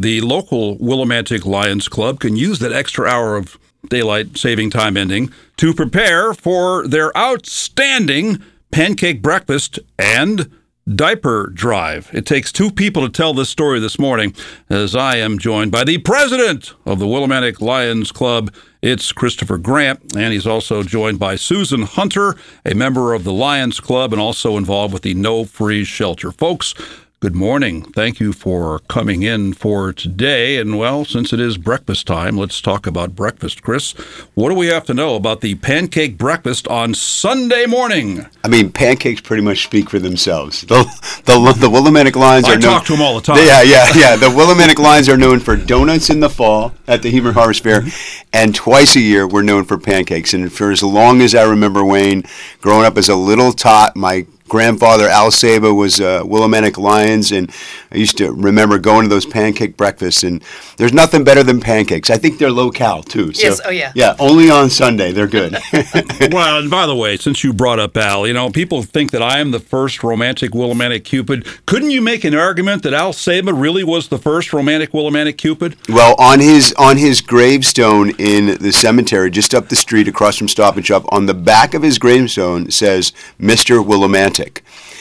the local Willimantic Lions Club can use that extra hour of daylight saving time ending to prepare for their outstanding pancake breakfast and diaper drive. It takes two people to tell this story this morning, as I am joined by the president of the Willimantic Lions Club. It's Christopher Grant, and he's also joined by Susan Hunter, a member of the Lions Club and also involved with the No Freeze Shelter. Folks, Good morning. Thank you for coming in for today. And well, since it is breakfast time, let's talk about breakfast. Chris, what do we have to know about the pancake breakfast on Sunday morning? I mean, pancakes pretty much speak for themselves. The the, the Willimantic Lions I are known. talk to them all the time. Yeah, yeah, yeah. The Willimantic Lions are known for donuts in the fall at the Hebron Harvest Fair, mm-hmm. and twice a year we're known for pancakes. And for as long as I remember, Wayne, growing up as a little tot, my grandfather Al Saba was uh, Willimantic Lions, and I used to remember going to those pancake breakfasts. And there's nothing better than pancakes. I think they're low cal too. So, Yes, oh, yeah. Yeah, only on Sunday they're good. well, and by the way, since you brought up Al, you know, people think that I am the first romantic Willimantic Cupid. Couldn't you make an argument that Al Saba really was the first romantic Willimantic Cupid? Well, on his on his gravestone in the cemetery just up the street across from Stop and Shop, on the back of his gravestone says Mr. Willimantic.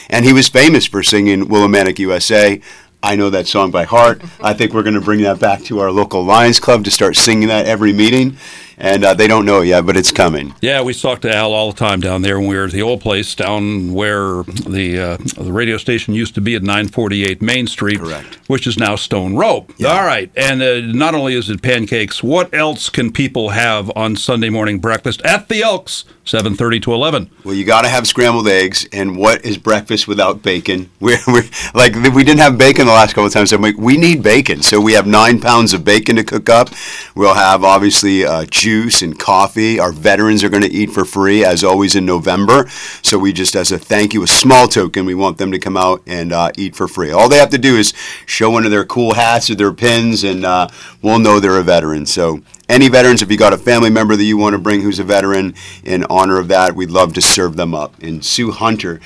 And he was famous for singing Willimantic USA. I know that song by heart. I think we're going to bring that back to our local Lions Club to start singing that every meeting. And uh, they don't know yet, but it's coming. Yeah, we talked to Al all the time down there when we were at the old place down where the uh, the radio station used to be at 948 Main Street, Correct. which is now Stone Row. All right, and uh, not only is it pancakes, what else can people have on Sunday morning breakfast at the Elks, 7:30 to 11? Well, you got to have scrambled eggs, and what is breakfast without bacon? We're, we're like we didn't have bacon the last couple of times. So I'm like, we need bacon, so we have nine pounds of bacon to cook up. We'll have obviously uh, juice and coffee. Our veterans are going to eat for free, as always in November. So we just, as a thank you, a small token, we want them to come out and uh, eat for free. All they have to do is show one of their cool hats or their pins, and uh, we'll know they're a veteran. So any veterans, if you got a family member that you want to bring who's a veteran, in honor of that, we'd love to serve them up. And Sue Hunter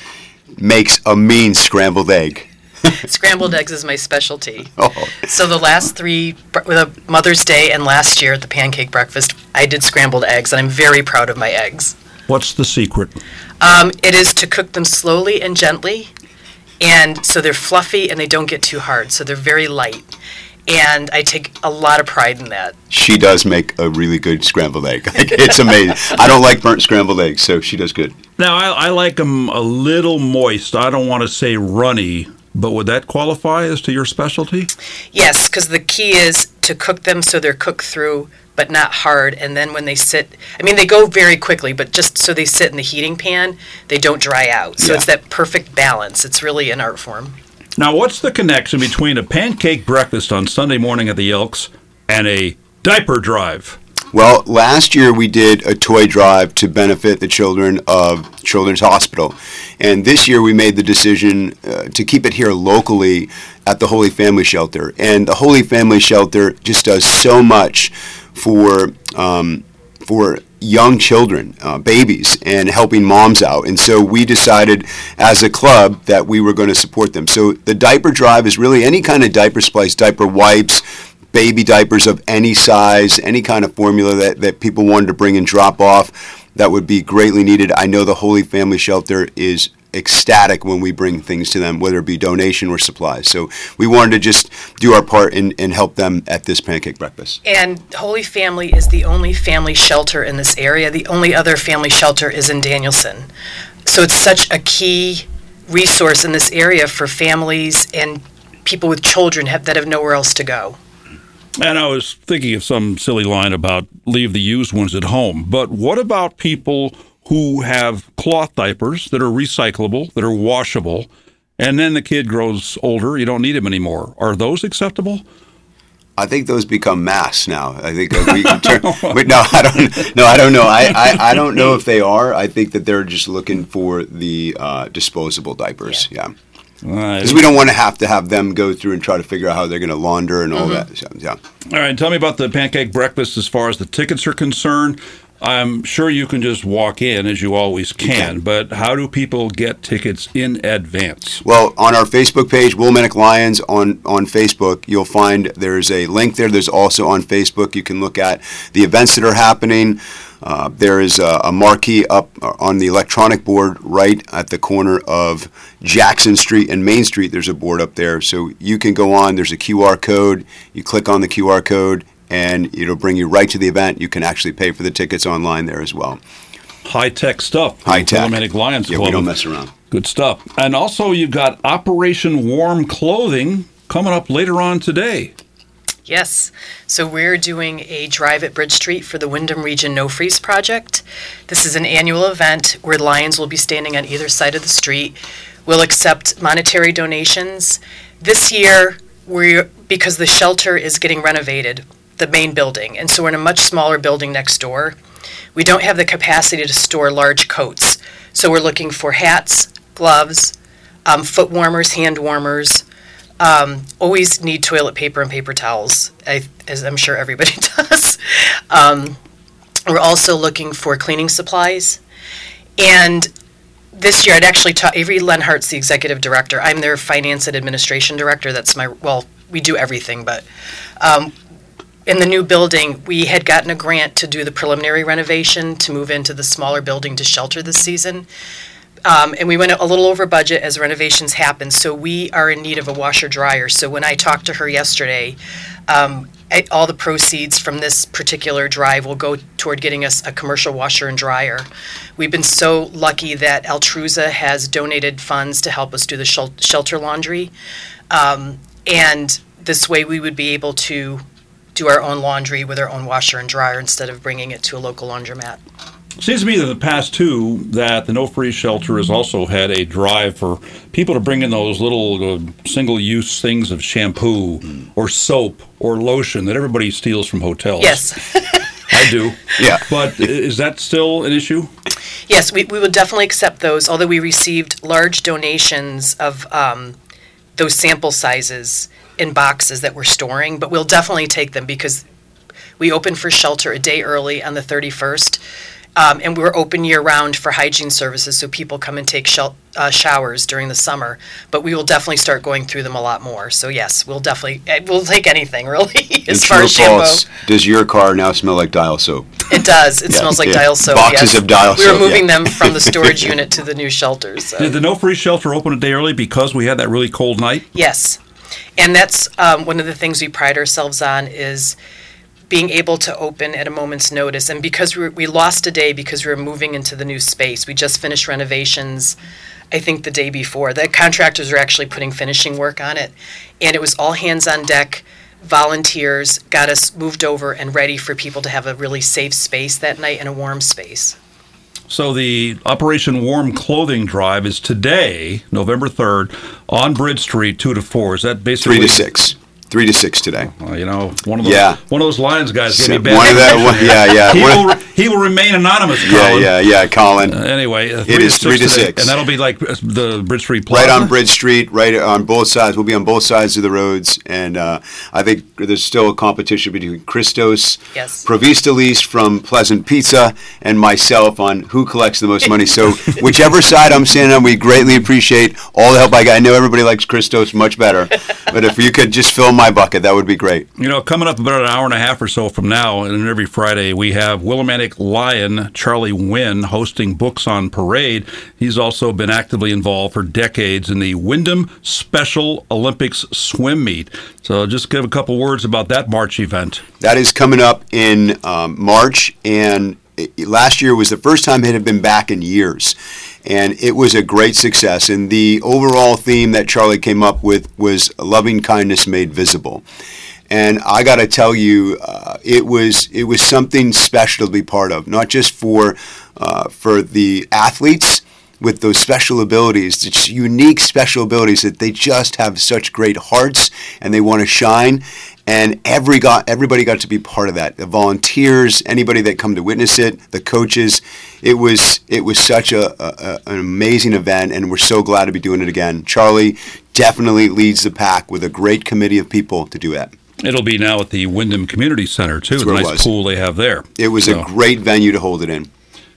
makes a mean scrambled egg. Scrambled eggs is my specialty. Oh. So the last three, the Mother's Day and last year at the pancake breakfast, I did scrambled eggs, and I'm very proud of my eggs. What's the secret? Um, it is to cook them slowly and gently, and so they're fluffy and they don't get too hard. So they're very light, and I take a lot of pride in that. She does make a really good scrambled egg. Like, it's amazing. I don't like burnt scrambled eggs, so she does good. Now, I, I like them a little moist. I don't want to say runny, but would that qualify as to your specialty? Yes, because the key is to cook them so they're cooked through, but not hard. And then when they sit, I mean, they go very quickly, but just so they sit in the heating pan, they don't dry out. So Yeah. it's that perfect balance. It's really an art form. Now, what's the connection between a pancake breakfast on Sunday morning at the Elks and a diaper drive? Well, last year we did a toy drive to benefit the children of Children's Hospital. And this year we made the decision uh, to keep it here locally at the Holy Family Shelter. And the Holy Family Shelter just does so much for um, for young children, uh, babies, and helping moms out. And so we decided as a club that we were going to support them. So the diaper drive is really any kind of diaper splice, diaper wipes, baby diapers of any size, any kind of formula that, that people wanted to bring and drop off that would be greatly needed. I know the Holy Family Shelter is ecstatic when we bring things to them, whether it be donation or supplies. So we wanted to just do our part and, and help them at this pancake breakfast. And Holy Family is the only family shelter in this area. The only other family shelter is in Danielson. So it's such a key resource in this area for families and people with children have, that have nowhere else to go. And I was thinking of some silly line about leave the used ones at home. But what about people who have cloth diapers that are recyclable, that are washable, and then the kid grows older, you don't need them anymore? Are those acceptable? I think those become mass now. I think we can turn. wait, no, I don't. No, I don't know. I, I, I don't know if they are. I think that they're just looking for the uh, disposable diapers. Yeah, Uh, because we don't want to have to have them go through and try to figure out how they're going to launder and all mm-hmm. that. So, yeah. All right, tell me about the pancake breakfast as far as the tickets are concerned. I'm sure you can just walk in as you always can, but how do people get tickets in advance? Well, on our Facebook page, Willimantic Lions on, on Facebook, you'll find there's a link there. There's also on Facebook, you can look at the events that are happening. Uh, there is a, a marquee up on the electronic board right at the corner of Jackson Street and Main Street. There's a board up there. So you can go on, there's a QR code. You click on the QR code, and it'll bring you right to the event. You can actually pay for the tickets online there as well. High tech stuff. High tech. Willimantic Lions Yeah, Club. we don't mess around. Good stuff. And also, you've got Operation Warm Clothing coming up later on today. Yes. So we're doing a drive at Bridge Street for the Windham Region No Freeze Project. This is an annual event where Lions will be standing on either side of the street. We'll accept monetary donations. This year, we're because the shelter is getting renovated, the main building, and so we're in a much smaller building next door. We don't have the capacity to store large coats, so we're looking for hats, gloves, um, foot warmers, hand warmers, um, always need toilet paper and paper towels, I, as I'm sure everybody does. Um, we're also looking for cleaning supplies. And this year, and actually, ta- Avery Lenhart's the executive director. I'm their finance and administration director. That's my, well, we do everything, but um, in the new building, we had gotten a grant to do the preliminary renovation to move into the smaller building to shelter this season. Um, and we went a little over budget as renovations happen, so we are in need of a washer dryer. So when I talked to her yesterday, um, all the proceeds from this particular drive will go toward getting us a commercial washer and dryer. We've been so lucky that Altrusa has donated funds to help us do the shel- shelter laundry. Um, and this way we would be able to do our own laundry with our own washer and dryer instead of bringing it to a local laundromat. Seems to me that the past two that the No Freeze Shelter has also had a drive for people to bring in those little uh, single-use things of shampoo or soap or lotion that everybody steals from hotels. Yes. I do. Yeah. But is that still an issue? Yes, we, we would definitely accept those, although we received large donations of um, those sample sizes in boxes that we're storing, but we'll definitely take them because we open for shelter a day early on the 31st. Um, and we're open year round for hygiene services, so people come and take shel- uh, showers during the summer. But we will definitely start going through them a lot more. So yes, we'll definitely eh, we'll take anything really as And far true as or shampoo. false, does your car now smell like dial soap? It does. It Yeah, smells like yeah. dial soap. Boxes yes. of dial soap. We were soap, yeah. moving them from the storage unit to the new shelters. So. Did the No Freeze Shelter open a day early because we had that really cold night? Yes, and that's um, one of the things we pride ourselves on is being able to open at a moment's notice. And because we, we lost a day because we were moving into the new space, we just finished renovations. I think the day before. The contractors were actually putting finishing work on it, and it was all hands on deck. Volunteers got us moved over and ready for people to have a really safe space that night and a warm space. So the Operation Warm Clothing Drive is today, November 3rd, on Bridge Street, 2 to 4. Is that basically... Three to six. Three to six today. Well, you know, one of those, Yeah. one of those Lions guys give me One of that, one, yeah, yeah. he, will, he will remain anonymous, yeah, Colin. yeah, yeah, Colin. Anyway, uh, It is three to today. six. And that'll be like uh, the Bridge Street Plaza? Right on Bridge Street, right on both sides. We'll be on both sides of the roads, and uh, I think there's still a competition between Christos, Yes. Provista Least from Pleasant Pizza, and myself on who collects the most money. So whichever side I'm standing on, we greatly appreciate all the help I got. I know everybody likes Christos much better, but if you could just fill my bucket, that would be great. You know, coming up about an hour and a half or so from now, and every Friday, we have Lion Charlie Wynn hosting Books on Parade. He's also been actively involved for decades in the Windham Special Olympics swim meet. So just give a couple words about that March event. That is coming up in um, March, and last year was the first time it had been back in years, and it was a great success. And the overall theme that Charlie came up with was loving kindness made visible. And I got to tell you, uh, it was it was something special to be part of, not just for uh, for the athletes with those special abilities, it's unique special abilities that they just have such great hearts and they want to shine. And every got everybody got to be part of that. The volunteers, anybody that come to witness it, the coaches. It was it was such a, a- an amazing event, and we're so glad to be doing it again. Charlie definitely leads the pack with a great committee of people to do that. It'll be now at the Windham Community Center too. That's the it nice was. pool they have there. It was So- a great venue to hold it in.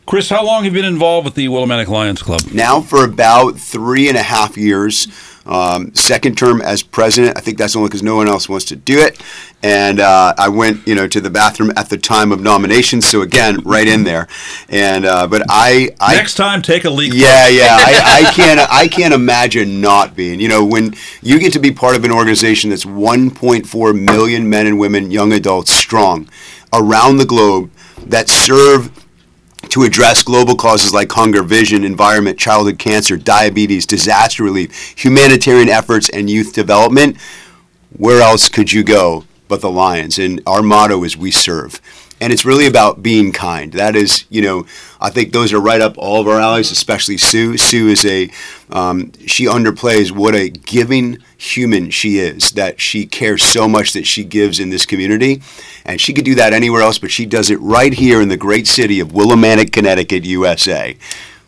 Chris, how long have you been involved with the Willimantic Lions Club? Now for about three and a half years. Um, second term as president. I think that's only because no one else wants to do it. And uh, I went, you know, to the bathroom at the time of nomination. So again, right in there. And uh, but I, I Next time, take a leak. Yeah, yeah. I, I can't. I can't imagine not being. You know, when you get to be part of an organization that's 1.4 million men and women, young adults, strong, around the globe, that serve to address global causes like hunger, vision, environment, childhood cancer, diabetes, disaster relief, humanitarian efforts, and youth development. Where else could you go but the Lions? And our motto is "We serve." And it's really about being kind. That is, you know, I think those are right up all of our alleys, especially Sue. Sue is a, um, she underplays what a giving human she is, that she cares so much that she gives in this community. And she could do that anywhere else, but she does it right here in the great city of Willimantic, Connecticut, USA,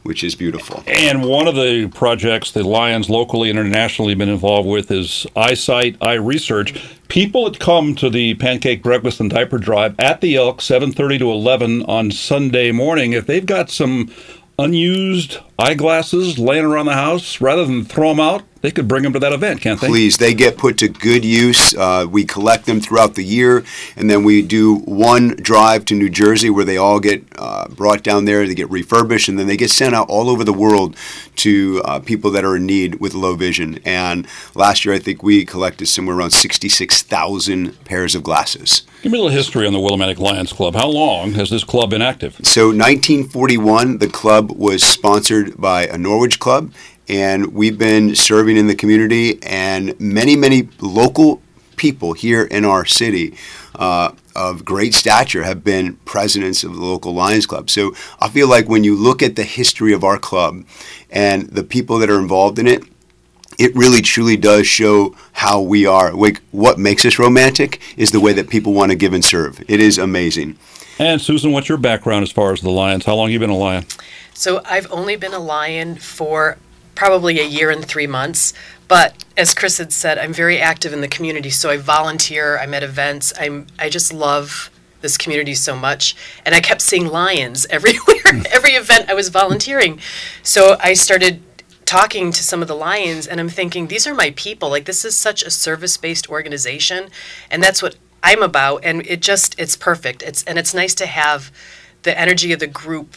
which is beautiful. And one of the projects the Lions locally and internationally have been involved with is Eyesight Eye Research. People that come to the Pancake Breakfast and Diaper Drive at the Elk, 7:30 to 11 on Sunday morning, if they've got some unused eyeglasses laying around the house, rather than throw them out, they could bring them to that event, can't they? Please, they get put to good use. Uh, we collect them throughout the year, and then we do one drive to New Jersey where they all get uh, brought down there. They get refurbished, and then they get sent out all over the world to uh, people that are in need with low vision. And last year, I think we collected somewhere around 66,000 pairs of glasses. Give me a little history on the Willimantic Lions Club. How long has this club been active? So, 1941, the club was sponsored by a Norwich club, and we've been serving in the community. And many, many local people here in our city uh, of great stature have been presidents of the local Lions Club. So, I feel like when you look at the history of our club and the people that are involved in it, it really truly does show how we are. Like what makes us romantic is the way that people want to give and serve. It is amazing. And Susan, what's your background as far as the Lions? How long have you been a Lion? So I've only been a lion for probably a year and three months. But as Chris had said, I'm very active in the community. So I volunteer. I'm at events. I'm. I just love this community so much, and I kept seeing lions everywhere. Every event I was volunteering, so I started talking to some of the lions, and I'm thinking these are my people. Like this is such a service-based organization, and that's what I'm about. And it just it's perfect. It's and it's nice to have the energy of the group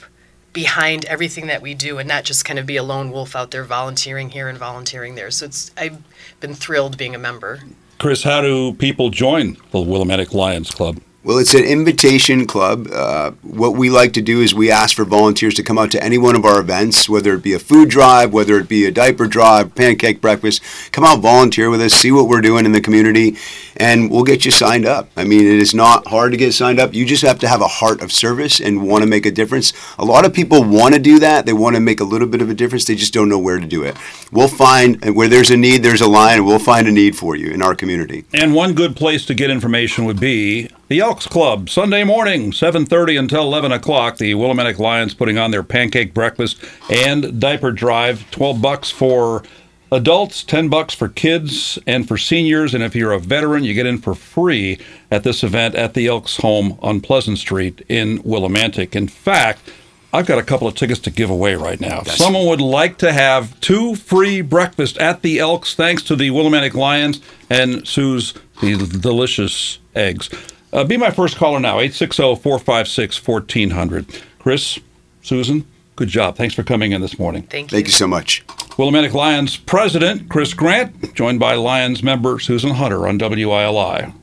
behind everything that we do and not just kind of be a lone wolf out there volunteering here and volunteering there. So it's I've been thrilled being a member. Chris, how do people join the Willimantic Lions Club? Well, it's an invitation club. Uh, what we like to do is we ask for volunteers to come out to any one of our events, whether it be a food drive, whether it be a diaper drive, pancake breakfast. Come out, volunteer with us, see what we're doing in the community, and we'll get you signed up. I mean, it is not hard to get signed up. You just have to have a heart of service and want to make a difference. A lot of people want to do that. They want to make a little bit of a difference. They just don't know where to do it. We'll find where there's a need, there's a line, and we'll find a need for you in our community. And one good place to get information would be the Elks Club, Sunday morning, 7.30 until 11 o'clock. The Willimantic Lions putting on their pancake breakfast and diaper drive. 12 bucks for adults, 10 bucks for kids and for seniors. And if you're a veteran, you get in for free at this event at the Elks home on Pleasant Street in Willimantic. In fact, I've got a couple of tickets to give away right now. If someone would like to have two free breakfast at the Elks, thanks to the Willimantic Lions and Sue's delicious eggs. Uh, be my first caller now, 860 456 1400. Chris, Susan, good job. Thanks for coming in this morning. Thank you. Thank you so much. Willimantic Lions President Chris Grant, joined by Lions member Susan Hunter on WILI.